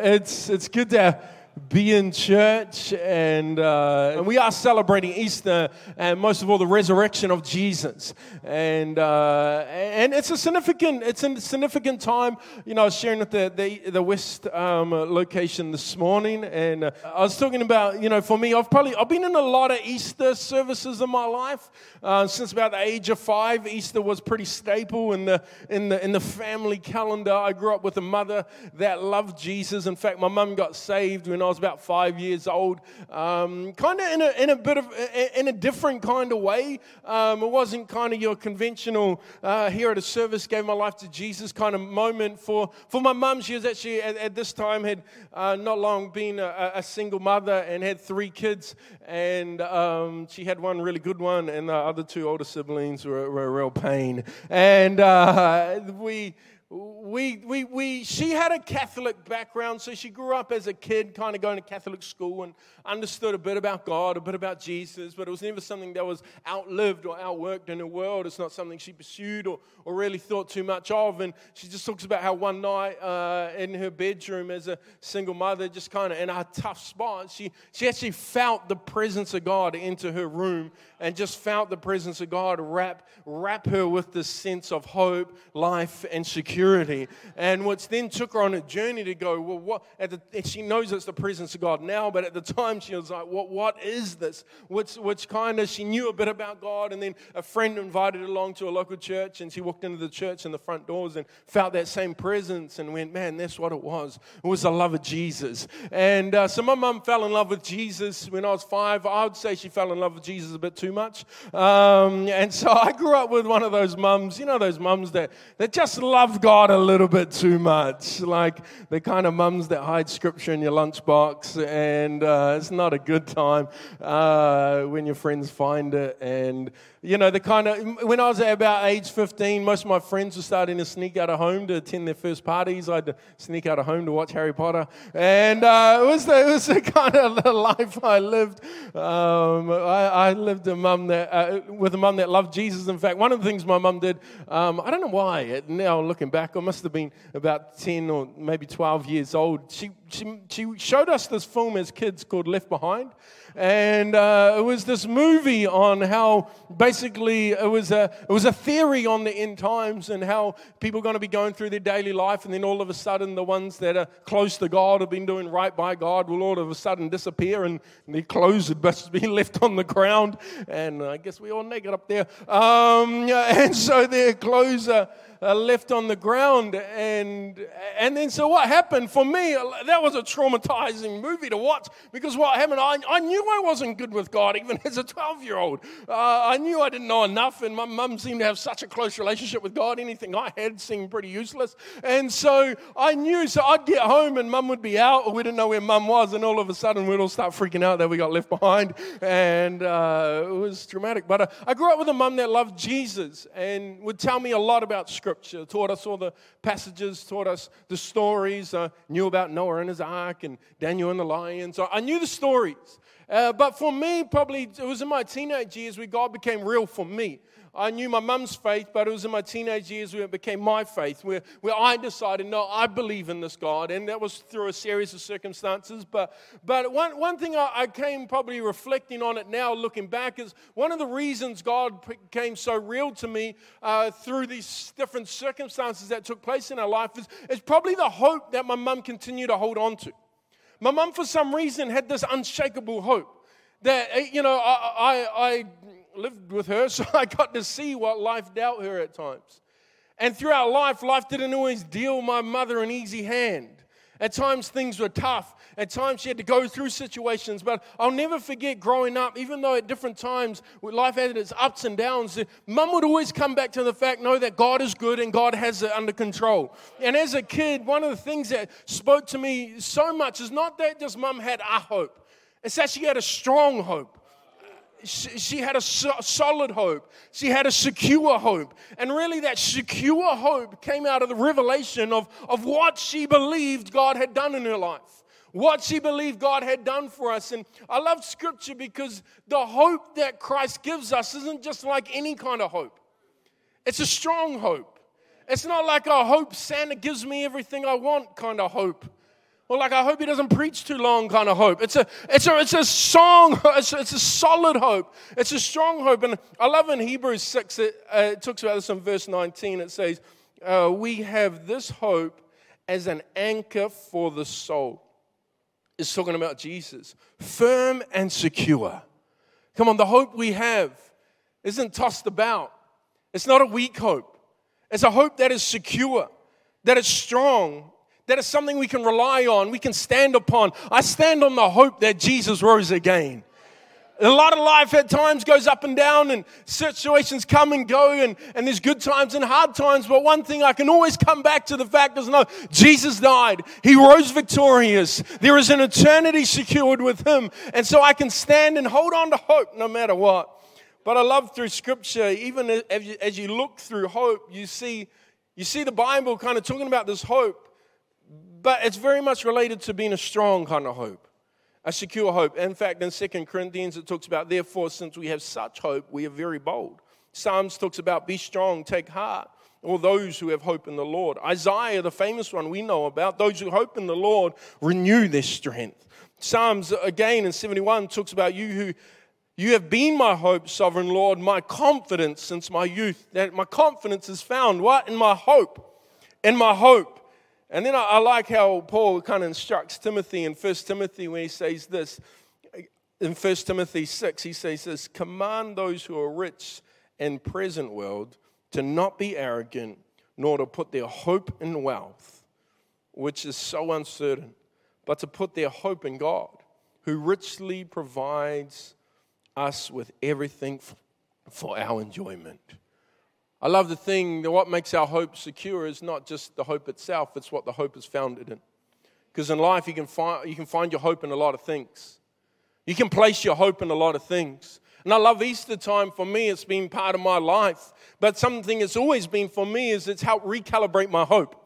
It's, it's good to be in church, and, uh, and we are celebrating Easter and most of all the resurrection of Jesus. And, uh, and it's a significant it's a significant time. You know, I was sharing with the, the, the West um, location this morning, and uh, I was talking about, you know, for me, I've probably I've been in a lot of Easter services in my life. Uh, since about the age of five, Easter was pretty staple in the, in, the, in the family calendar. I grew up with a mother that loved Jesus. In fact, my mum got saved when I was about five years old, um, kind of in a, in a bit of in a different kind of way. Um, it wasn't kind of your conventional uh, here at a service, gave my life to Jesus kind of moment for for my mum. She was actually at, at this time had uh, not long been a, a, single mother and had three kids, and um, she had one really good one, and the other two older siblings were, were a real pain, and uh, we we, we, we, she had a Catholic background, so she grew up as a kid, kind of going to Catholic school and understood a bit about God, a bit about Jesus, but it was never something that was outlived or outworked in her world. It's not something she pursued or, or really thought too much of. And she just talks about how one night uh, in her bedroom as a single mother, just kind of in a tough spot, she, she actually felt the presence of God into her room and just felt the presence of God wrap, wrap her with this sense of hope, life, and security. And which then took her on a journey to go, well, what? The, she knows it's the presence of God now, but at the time she was like, what, what is this? Which, which kind of, she knew a bit about God. And then a friend invited her along to a local church, and she walked into the church in the front doors and felt that same presence and went, man, that's what it was. It was the love of Jesus. And uh, so my mum fell in love with Jesus when I was five. I would say she fell in love with Jesus a bit too too much. Um, and so I grew up with one of those mums, you know, those mums that, that just love God a little bit too much. Like the kind of mums that hide scripture in your lunchbox, and uh, it's not a good time uh, when your friends find it. And you know, the kind of, when I was about age 15, most of my friends were starting to sneak out of home to attend their first parties. I had to sneak out of home to watch Harry Potter. And uh, it, was the, it was the kind of the life I lived. Um, I, I, lived a mum that, uh, with a mum that loved Jesus. In fact, one of the things my mum did, um, I don't know why, now looking back, I must have been about 10 or maybe 12 years old. She, she, she showed us this film as kids called Left Behind. And uh, it was this movie on how basically it was, a, it was a theory on the end times and how people are going to be going through their daily life. And then all of a sudden, the ones that are close to God, have been doing right by God, will all of a sudden disappear and their clothes would just be left on the ground. And I guess we all naked up there. Um, and so their clothes are left on the ground. And, and then, so what happened for me, that was a traumatizing movie to watch because what happened, I, I knew I wasn't good with God even as a 12 year old. Uh, I knew I didn't know enough, and my mum seemed to have such a close relationship with God. Anything I had seemed pretty useless. And so I knew, so I'd get home and mum would be out, or we didn't know where mum was, and all of a sudden we'd all start freaking out that we got left behind. And uh, it was dramatic. But uh, I grew up with a mum that loved Jesus and would tell me a lot about Scripture scripture, taught us all the passages, taught us the stories, uh, knew about Noah and his ark and Daniel and the lions. I knew the stories. Uh, but for me, probably it was in my teenage years where God became real for me. I knew my mum's faith, but it was in my teenage years where it became my faith, where, where I decided, no, I believe in this God. And that was through a series of circumstances. But, but one, one thing I, I came probably reflecting on it now, looking back, is one of the reasons God became so real to me uh, through these different circumstances that took place in our life is, is probably the hope that my mum continued to hold on to. My mum, for some reason, had this unshakable hope that, eh, you know, I, I, I lived with her, so I got to see what life dealt her at times. And throughout life, life didn't always deal my mother an easy hand. At times, things were tough. At times, she had to go through situations. But I'll never forget growing up, even though at different times life had its ups and downs, eh, mum would always come back to the fact, know that God is good and God has it under control. And as a kid, one of the things that spoke to me so much is not that just mum had a hope, it's that she had a strong hope she had a solid hope. She had a secure hope. And really, that secure hope came out of the revelation of, of what she believed God had done in her life, what she believed God had done for us. And I love scripture because the hope that Christ gives us isn't just like any kind of hope, it's a strong hope. It's not like a hope Santa gives me everything I want kind of hope. Well, like I hope he doesn't preach too long kind of hope. It's a, it's a, it's a song. It's a, it's a solid hope. It's a strong hope. And I love in Hebrews 6, it, uh, it talks about this in verse 19. It says, uh, We have this hope as an anchor for the soul. It's talking about Jesus. Firm and secure. Come on, the hope we have isn't tossed about. It's not a weak hope. It's a hope that is secure, that is strong, that is something we can rely on, we can stand upon. I stand on the hope that Jesus rose again. A lot of life at times goes up and down, and situations come and go, and, and there's good times and hard times. But one thing I can always come back to the fact is no, Jesus died. He rose victorious. There is an eternity secured with Him. And so I can stand and hold on to hope no matter what. But I love through Scripture, even as you, as you look through hope, you see, you see the Bible kind of talking about this hope but it's very much related to being a strong kind of hope, a secure hope. In fact, in Second Corinthians, it talks about, therefore, since we have such hope, we are very bold. Psalms talks about, be strong, take heart. All those who have hope in the Lord. Isaiah, the famous one we know about, those who hope in the Lord renew their strength. Psalms, again, in 71, talks about you who you have been my hope, sovereign Lord, my confidence since my youth. That my confidence is found what? In my hope. In my hope. And then I, I like how Paul kind of instructs Timothy in 1 Timothy when he says this. In 1 Timothy 6, he says this Command those who are rich in present world to not be arrogant, nor to put their hope in wealth, which is so uncertain, but to put their hope in God, who richly provides us with everything for our enjoyment. I love the thing that what makes our hope secure is not just the hope itself, it's what the hope is founded in. Because in life, you can, find, you can find your hope in a lot of things. You can place your hope in a lot of things. And I love Easter time. For me, it's been part of my life. But something that's always been for me is it's helped recalibrate my hope.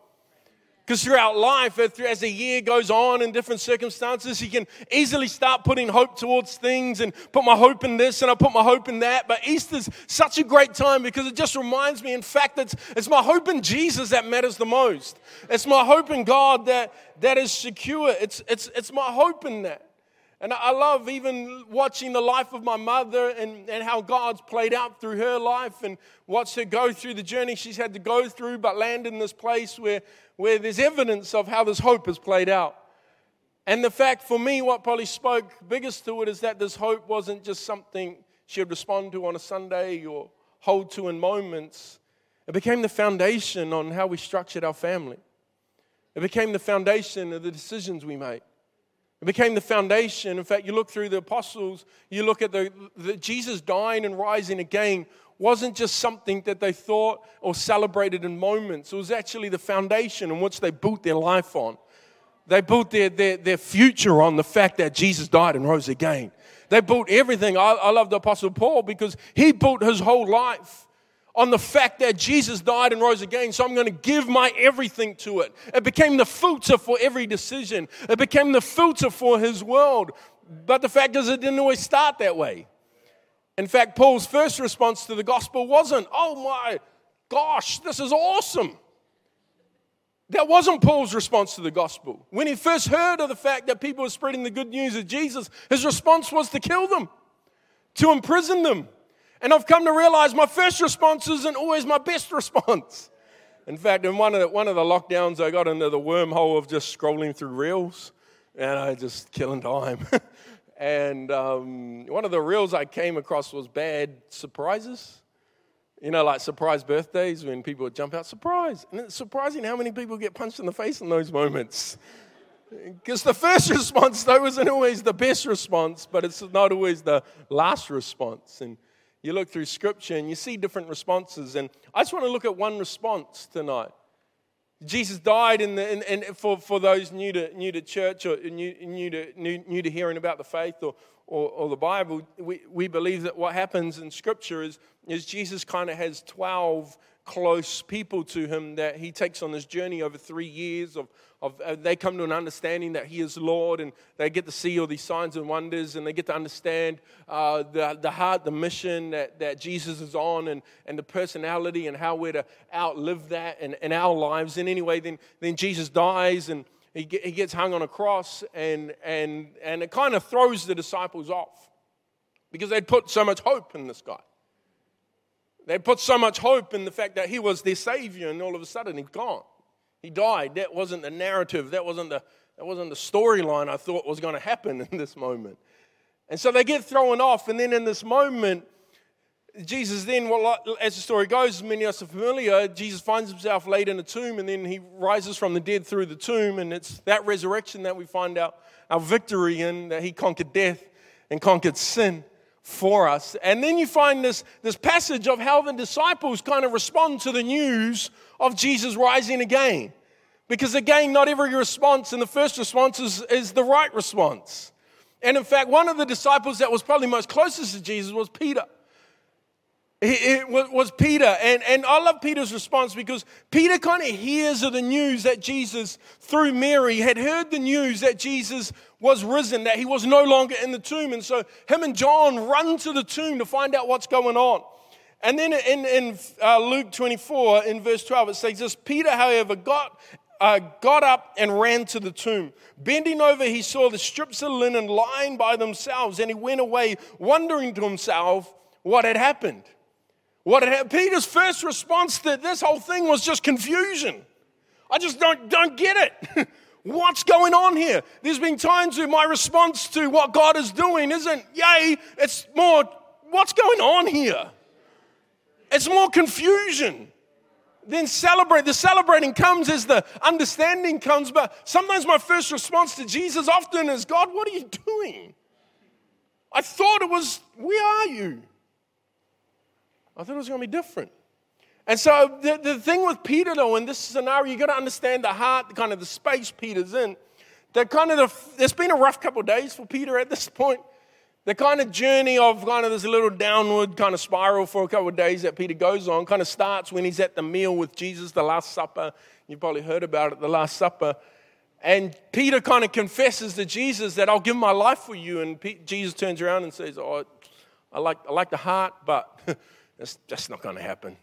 Because throughout life, as the year goes on in different circumstances, you can easily start putting hope towards things and put my hope in this and I put my hope in that. But Easter's such a great time because it just reminds me, in fact, it's, it's my hope in Jesus that matters the most. It's my hope in God that, that is secure. It's, it's, it's my hope in that. And I love even watching the life of my mother and, and how God's played out through her life and watch her go through the journey she's had to go through, but land in this place where, where there's evidence of how this hope has played out. And the fact for me, what probably spoke biggest to it is that this hope wasn't just something she'd respond to on a Sunday or hold to in moments. It became the foundation on how we structured our family. It became the foundation of the decisions we made. It became the foundation. In fact, you look through the apostles, you look at the, the Jesus dying and rising again wasn't just something that they thought or celebrated in moments. It was actually the foundation in which they built their life on. They built their, their, their future on the fact that Jesus died and rose again. They built everything. I, I love the Apostle Paul because he built his whole life on the fact that Jesus died and rose again, so I'm going to give my everything to it. It became the filter for every decision, it became the filter for his world. But the fact is, it didn't always start that way. In fact, Paul's first response to the gospel wasn't, oh my gosh, this is awesome. That wasn't Paul's response to the gospel. When he first heard of the fact that people were spreading the good news of Jesus, his response was to kill them, to imprison them, and I've come to realize my first response isn't always my best response. In fact, in one of the, one of the lockdowns, I got into the wormhole of just scrolling through reels and I just killing time. and um, one of the reels I came across was bad surprises. You know, like surprise birthdays when people would jump out, surprise. And it's surprising how many people get punched in the face in those moments. Because the first response, though, isn't always the best response, but it's not always the last response. And you look through scripture and you see different responses. And I just want to look at one response tonight. Jesus died in the, in, in, for, for those new to, new to church or new, new, to, new, new to hearing about the faith or, or, or, the Bible. We, we believe that what happens in Scripture is, is Jesus kind of has 12 close people to him that he takes on this journey over three years of, of uh, they come to an understanding that he is lord and they get to see all these signs and wonders and they get to understand uh, the, the heart the mission that, that jesus is on and, and the personality and how we're to outlive that in, in our lives and anyway then, then jesus dies and he, he gets hung on a cross, and, and, and it kind of throws the disciples off because they'd put so much hope in this guy. They put so much hope in the fact that he was their savior, and all of a sudden he's gone. He died. That wasn't the narrative. That wasn't the, that wasn't the storyline I thought was going to happen in this moment. And so they get thrown off, and then in this moment, Jesus then, well, as the story goes, many of us are familiar, Jesus finds himself laid in a tomb and then he rises from the dead through the tomb. And it's that resurrection that we find out our victory in, that he conquered death and conquered sin for us. And then you find this, this passage of how the disciples kind of respond to the news of Jesus rising again. Because again, not every response, and the first response is, is the right response. And in fact, one of the disciples that was probably most closest to Jesus was Peter. It was Peter. And, and I love Peter's response because Peter kind of hears of the news that Jesus, through Mary, had heard the news that Jesus was risen, that he was no longer in the tomb. And so him and John run to the tomb to find out what's going on. And then in, in uh, Luke 24, in verse 12, it says this Peter, however, got, uh, got up and ran to the tomb. Bending over, he saw the strips of linen lying by themselves, and he went away, wondering to himself what had happened. What had, Peter's first response to this whole thing was just confusion. I just don't, don't get it. What's going on here? There's been times where my response to what God is doing isn't, yay, it's more, what's going on here? It's more confusion. Then celebrate. The celebrating comes as the understanding comes, but sometimes my first response to Jesus often is, God, what are you doing? I thought it was, where are you? I thought it was going to be different. And so the, the thing with Peter, though, in this scenario, you got to understand the heart, the kind of the space Peter's in. That kind of the, it's been a rough couple of days for Peter at this point. The kind of journey of kind of this little downward kind of spiral for a couple of days that Peter goes on kind of starts when he's at the meal with Jesus, the Last Supper. You've probably heard about it, the Last Supper. And Peter kind of confesses to Jesus that I'll give my life for you. And Jesus turns around and says, Oh, I like, I like the heart, but That's, that's not going to happen.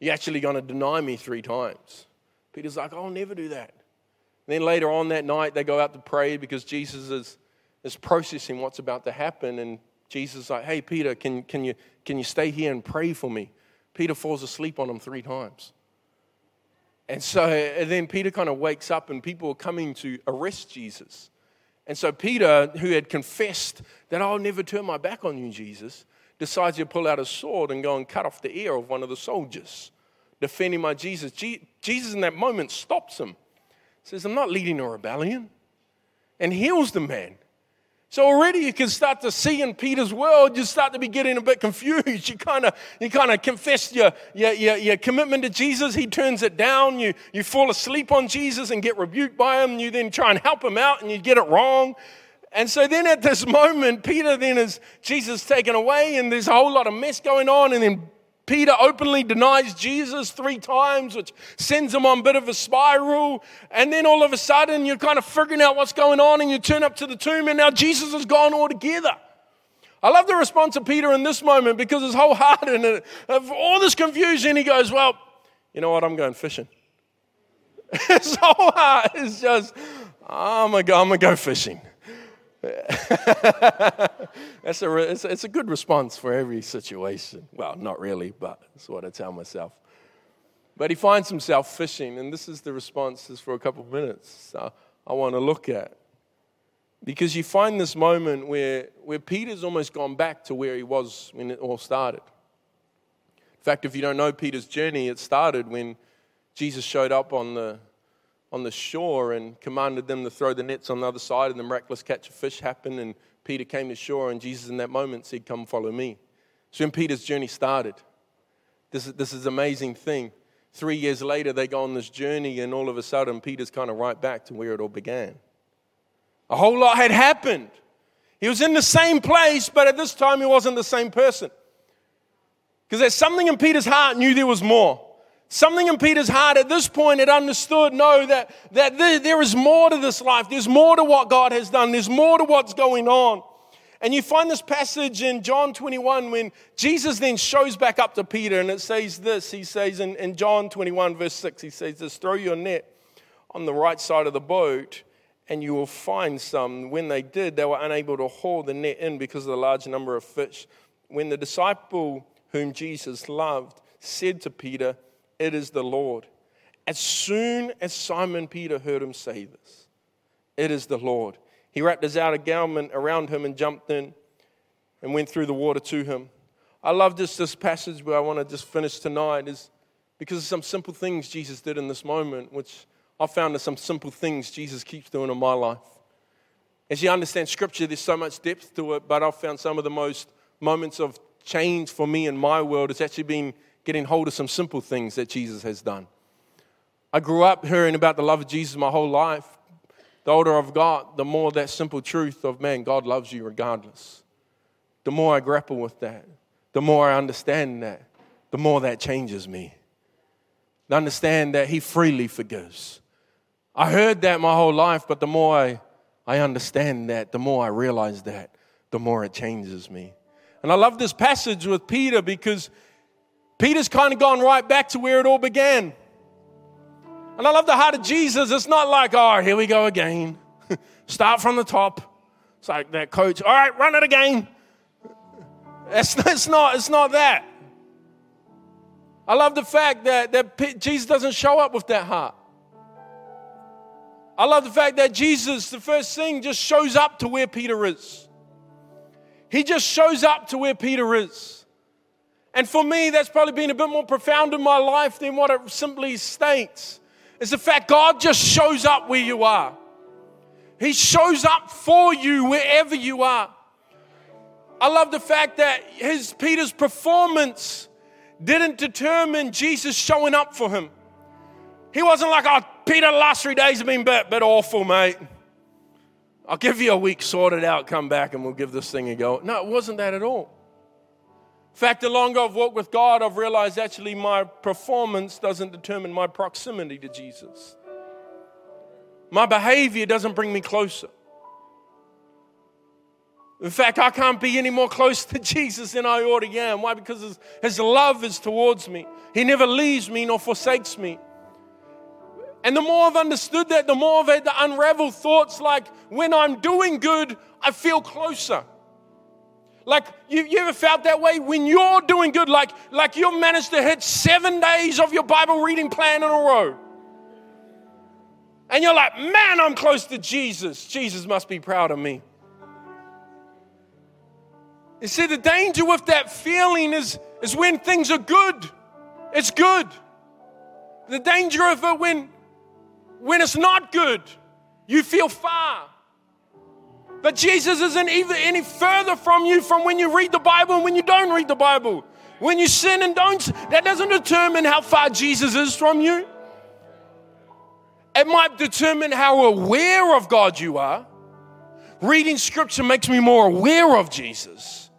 You're actually going to deny me three times. Peter's like, I'll never do that. And then later on that night, they go out to pray because Jesus is, is processing what's about to happen. And Jesus is like, hey, Peter, can, can, you, can you stay here and pray for me? Peter falls asleep on him three times. And so and then Peter kind of wakes up, and people are coming to arrest Jesus. And so Peter, who had confessed that I'll never turn my back on you, Jesus, decides to pull out a sword and go and cut off the ear of one of the soldiers, defending my Jesus. Jesus, in that moment, stops him, says, I'm not leading a rebellion, and heals the man. So already you can start to see in Peter's world, you start to be getting a bit confused. You kind of you kind of confess your, your, your, your, commitment to Jesus. He turns it down. You, you fall asleep on Jesus and get rebuked by him. You then try and help him out and you get it wrong. And so then at this moment, Peter then is Jesus taken away, and there's a whole lot of mess going on, and then Peter openly denies Jesus three times, which sends him on a bit of a spiral. And then all of a sudden, you're kind of figuring out what's going on, and you turn up to the tomb, and now Jesus is gone altogether. I love the response of Peter in this moment because his whole heart and all this confusion, he goes, Well, you know what? I'm going fishing. his whole heart is just, oh I'm going to go fishing. That's a, it's, it's a good response for every situation. Well, not really, but that's what I tell myself. But he finds himself fishing, and this is the responses for a couple of minutes I want to look at. Because you find this moment where, where Peter's almost gone back to where he was when it all started. In fact, if you don't know Peter's journey, it started when Jesus showed up on the, on the shore and commanded them to throw the nets on the other side, and the miraculous catch of fish happened. And Peter came to shore, and Jesus, in that moment, said, Come follow me. So when Peter's journey started, this is, this is amazing thing. Three years later, they go on this journey, and all of a sudden, Peter's kind of right back to where it all began. A whole lot had happened. He was in the same place, but at this time, he wasn't the same person. Because there's something in Peter's heart knew there was more. Something in Peter's heart at this point had understood, no, that, that there, there is more to this life. There's more to what God has done. There's more to what's going on. And you find this passage in John 21 when Jesus then shows back up to Peter and it says this. He says in, in John 21, verse 6, he says this throw your net on the right side of the boat, and you will find some. When they did, they were unable to haul the net in because of the large number of fish. When the disciple whom Jesus loved said to Peter, It is the Lord. As soon as Simon Peter heard him say this, It is the Lord, he wrapped his outer garment around him and jumped in and went through the water to him. I love this, this passage where I want to just finish tonight is because of some simple things Jesus did in this moment, which I found are some simple things Jesus keeps doing in my life. As you understand Scripture, there's so much depth to it, but I've found some of the most moments of change for me in my world has actually been getting hold of some simple things that Jesus has done. I grew up hearing about the love of Jesus my whole life. The older I've got, the more that simple truth of, man, God loves you regardless. The more I grapple with that, the more I understand that, the more that changes me. To understand that He freely forgives. I heard that my whole life, but the more I, I understand that, the more I realize that, the more it changes me. And I love this passage with Peter because Peter's kind of gone right back to where it all began. And I love the heart of Jesus. It's not like, oh, here we go again. Start from the top. It's like that coach, all right, run it again. It's, it's, not, it's not that. I love the fact that, that Jesus doesn't show up with that heart. I love the fact that Jesus, the first thing, just shows up to where Peter is. He just shows up to where Peter is. And for me, that's probably been a bit more profound in my life than what it simply states. It's the fact God just shows up where you are. He shows up for you wherever you are. I love the fact that his Peter's performance didn't determine Jesus showing up for him. He wasn't like, oh, Peter, the last three days have been a bit, bit awful, mate. I'll give you a week, sort it out, come back, and we'll give this thing a go. No, it wasn't that at all. In fact, the longer I've walked with God, I've realized actually my performance doesn't determine my proximity to Jesus. My behavior doesn't bring me closer. In fact, I can't be any more close to Jesus than I already am. Why? Because his, his love is towards me. He never leaves me nor forsakes me. And the more I've understood that, the more I've had to unravel thoughts like when I'm doing good, I feel closer. Like you, you ever felt that way when you're doing good, like, like you've managed to hit seven days of your Bible reading plan in a row. And you're like, man, I'm close to Jesus. Jesus must be proud of me. You see, the danger with that feeling is, is when things are good. It's good. The danger of it when, when it's not good, you feel far. But Jesus isn't even any further from you from when you read the Bible and when you don't read the Bible. When you sin and don't, that doesn't determine how far Jesus is from you. It might determine how aware of God you are. Reading scripture makes me more aware of Jesus.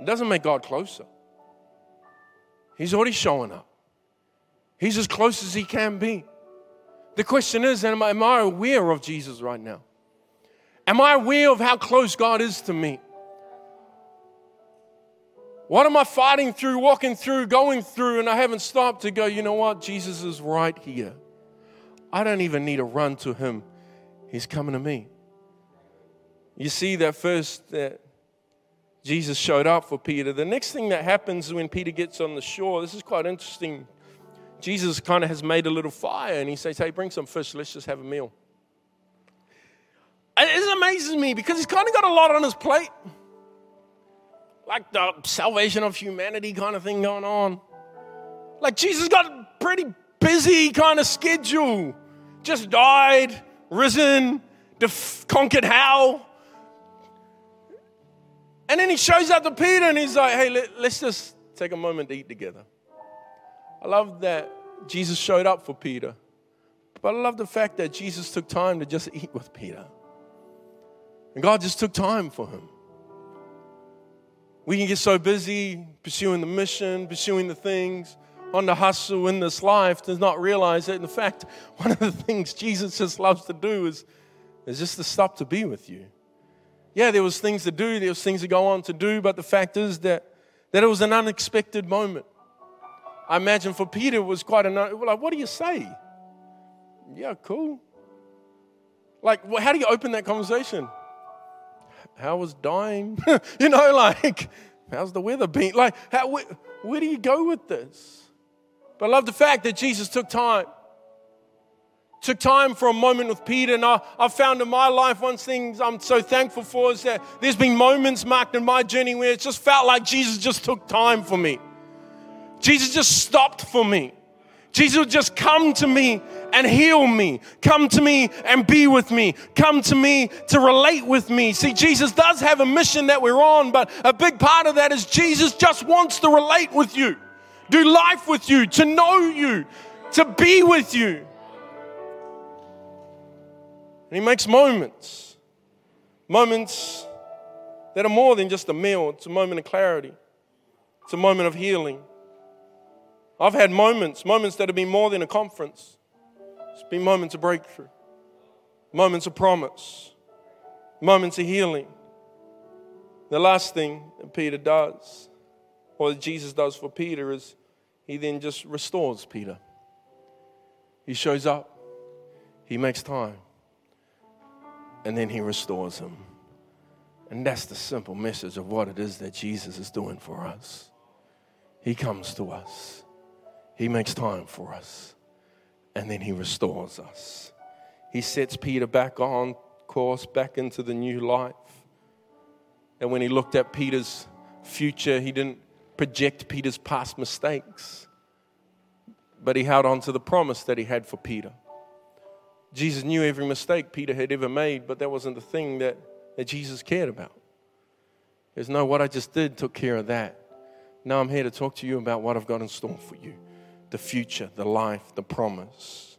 It doesn't make God closer. He's already showing up. He's as close as he can be. The question is, am I, am I aware of Jesus right now? Am I aware of how close God is to me? What am I fighting through, walking through, going through, and I haven't stopped to go, you know what? Jesus is right here. I don't even need to run to him. He's coming to me. You see that first that Jesus showed up for Peter. The next thing that happens when Peter gets on the shore, this is quite interesting. Jesus kind of has made a little fire and he says, Hey, bring some fish, let's just have a meal. It amazes me because he's kind of got a lot on his plate. Like the salvation of humanity kind of thing going on. Like Jesus got a pretty busy kind of schedule. Just died, risen, def- conquered hell, and then he shows up to Peter and he's like, hey, let, let's just take a moment to eat together. I love that Jesus showed up for Peter. But I love the fact that Jesus took time to just eat with Peter. And God just took time for him. We can get so busy pursuing the mission, pursuing the things, on the hustle in this life to not realize that, in fact, one of the things Jesus just loves to do is, is just to stop to be with you yeah, there was things to do, there was things to go on to do, but the fact is that, that it was an unexpected moment. I imagine for Peter it was quite a like, what do you say? Yeah, cool. Like, how do you open that conversation? How was dying? you know, like, how's the weather been? Like, how, where, where do you go with this? But I love the fact that Jesus took time. Took time for a moment with Peter, and I, I found in my life one thing I'm so thankful for is that there's been moments marked in my journey where it just felt like Jesus just took time for me. Jesus just stopped for me. Jesus would just come to me and heal me. Come to me and be with me. Come to me to relate with me. See, Jesus does have a mission that we're on, but a big part of that is Jesus just wants to relate with you, do life with you, to know you, to be with you. And he makes moments, moments that are more than just a meal, it's a moment of clarity, it's a moment of healing. I've had moments, moments that have been more than a conference. It's been moments of breakthrough, moments of promise, moments of healing. The last thing that Peter does, or that Jesus does for Peter, is he then just restores Peter. He shows up, he makes time and then he restores him. And that's the simple message of what it is that Jesus is doing for us. He comes to us, He makes time for us, and then He restores us. He sets Peter back on course, back into the new life. And when He looked at Peter's future, He didn't project Peter's past mistakes, but He held on to the promise that He had for Peter. Jesus knew every mistake Peter had ever made, but that wasn't the thing that, that Jesus cared about. There's no, what I just did took care of that. Now I'm here to talk to you about what I've got in store for you the future, the life, the promise.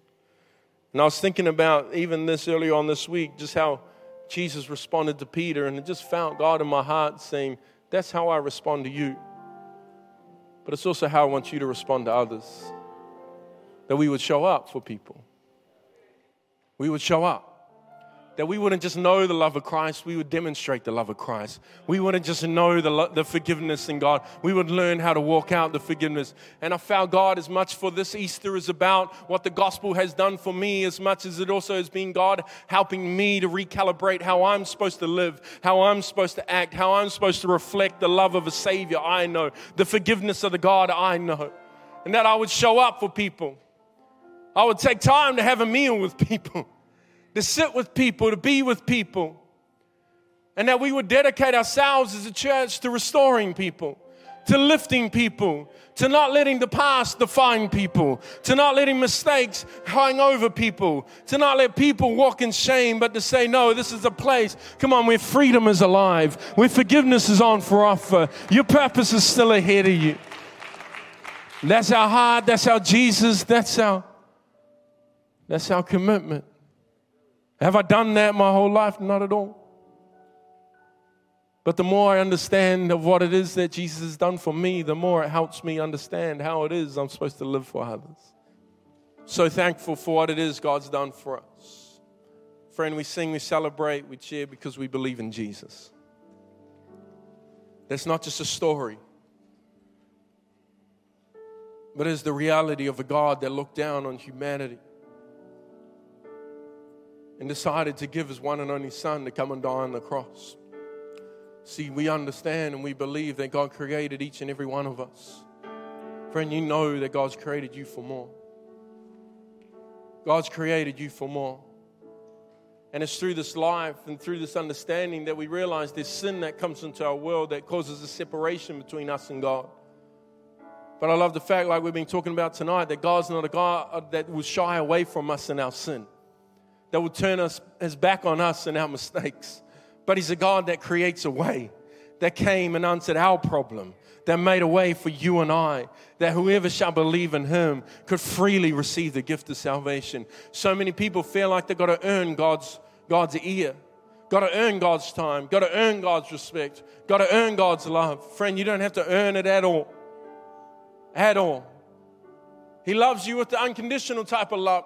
And I was thinking about even this earlier on this week, just how Jesus responded to Peter, and it just found God in my heart saying, That's how I respond to you. But it's also how I want you to respond to others. That we would show up for people we would show up. That we wouldn't just know the love of Christ, we would demonstrate the love of Christ. We wouldn't just know the, lo- the forgiveness in God, we would learn how to walk out the forgiveness. And I found God as much for this Easter is about what the gospel has done for me, as much as it also has been God helping me to recalibrate how I'm supposed to live, how I'm supposed to act, how I'm supposed to reflect the love of a Savior I know, the forgiveness of the God I know. And that I would show up for people I would take time to have a meal with people, to sit with people, to be with people. And that we would dedicate ourselves as a church to restoring people, to lifting people, to not letting the past define people, to not letting mistakes hang over people, to not let people walk in shame, but to say, no, this is a place, come on, where freedom is alive, where forgiveness is on for offer. Your purpose is still ahead of you. That's our heart, that's our Jesus, that's our that's our commitment. Have I done that my whole life? Not at all. But the more I understand of what it is that Jesus has done for me, the more it helps me understand how it is I'm supposed to live for others. So thankful for what it is God's done for us. Friend, we sing, we celebrate, we cheer because we believe in Jesus. That's not just a story, but it's the reality of a God that looked down on humanity and decided to give his one and only son to come and die on the cross. See, we understand and we believe that God created each and every one of us. Friend, you know that God's created you for more. God's created you for more. And it's through this life and through this understanding that we realize there's sin that comes into our world that causes a separation between us and God. But I love the fact, like we've been talking about tonight, that God's not a God that will shy away from us in our sin that will turn us, his back on us and our mistakes. But he's a God that creates a way, that came and answered our problem, that made a way for you and I, that whoever shall believe in him could freely receive the gift of salvation. So many people feel like they've got to earn God's, God's ear. Got to earn God's time, got to earn God's respect, got to earn God's love. Friend, you don't have to earn it at all. At all. He loves you with the unconditional type of love.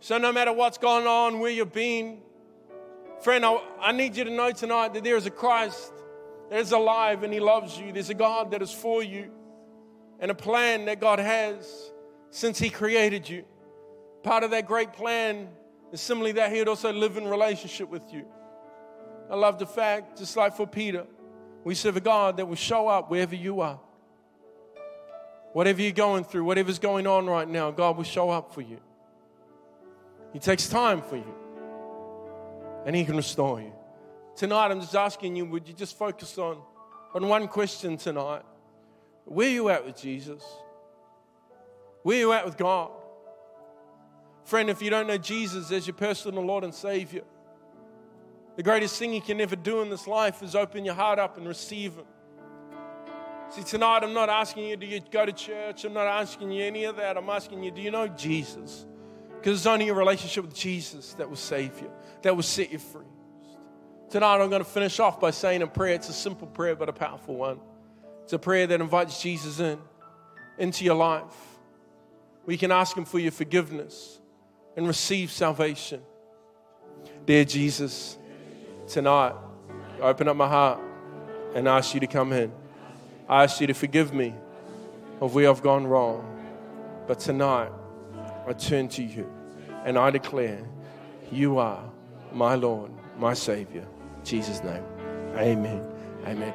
So, no matter what's going on, where you've been, friend, I, I need you to know tonight that there is a Christ that is alive and He loves you. There's a God that is for you and a plan that God has since He created you. Part of that great plan is simply that He would also live in relationship with you. I love the fact, just like for Peter, we serve a God that will show up wherever you are. Whatever you're going through, whatever's going on right now, God will show up for you. He takes time for you, and He can restore you. Tonight, I'm just asking you, would you just focus on, on one question tonight? Where are you at with Jesus? Where are you at with God? Friend, if you don't know Jesus as your personal Lord and Savior, the greatest thing you can ever do in this life is open your heart up and receive Him. See, tonight I'm not asking you, do you go to church? I'm not asking you any of that. I'm asking you, do you know Jesus? Because it's only your relationship with Jesus that will save you, that will set you free. Tonight I'm going to finish off by saying a prayer. It's a simple prayer, but a powerful one. It's a prayer that invites Jesus in, into your life. We can ask Him for your forgiveness and receive salvation. Dear Jesus, tonight, I open up my heart and ask you to come in. I ask you to forgive me of where I've gone wrong. But tonight, I turn to you and I declare, You are my Lord, my Savior. In Jesus' name. Amen. Amen.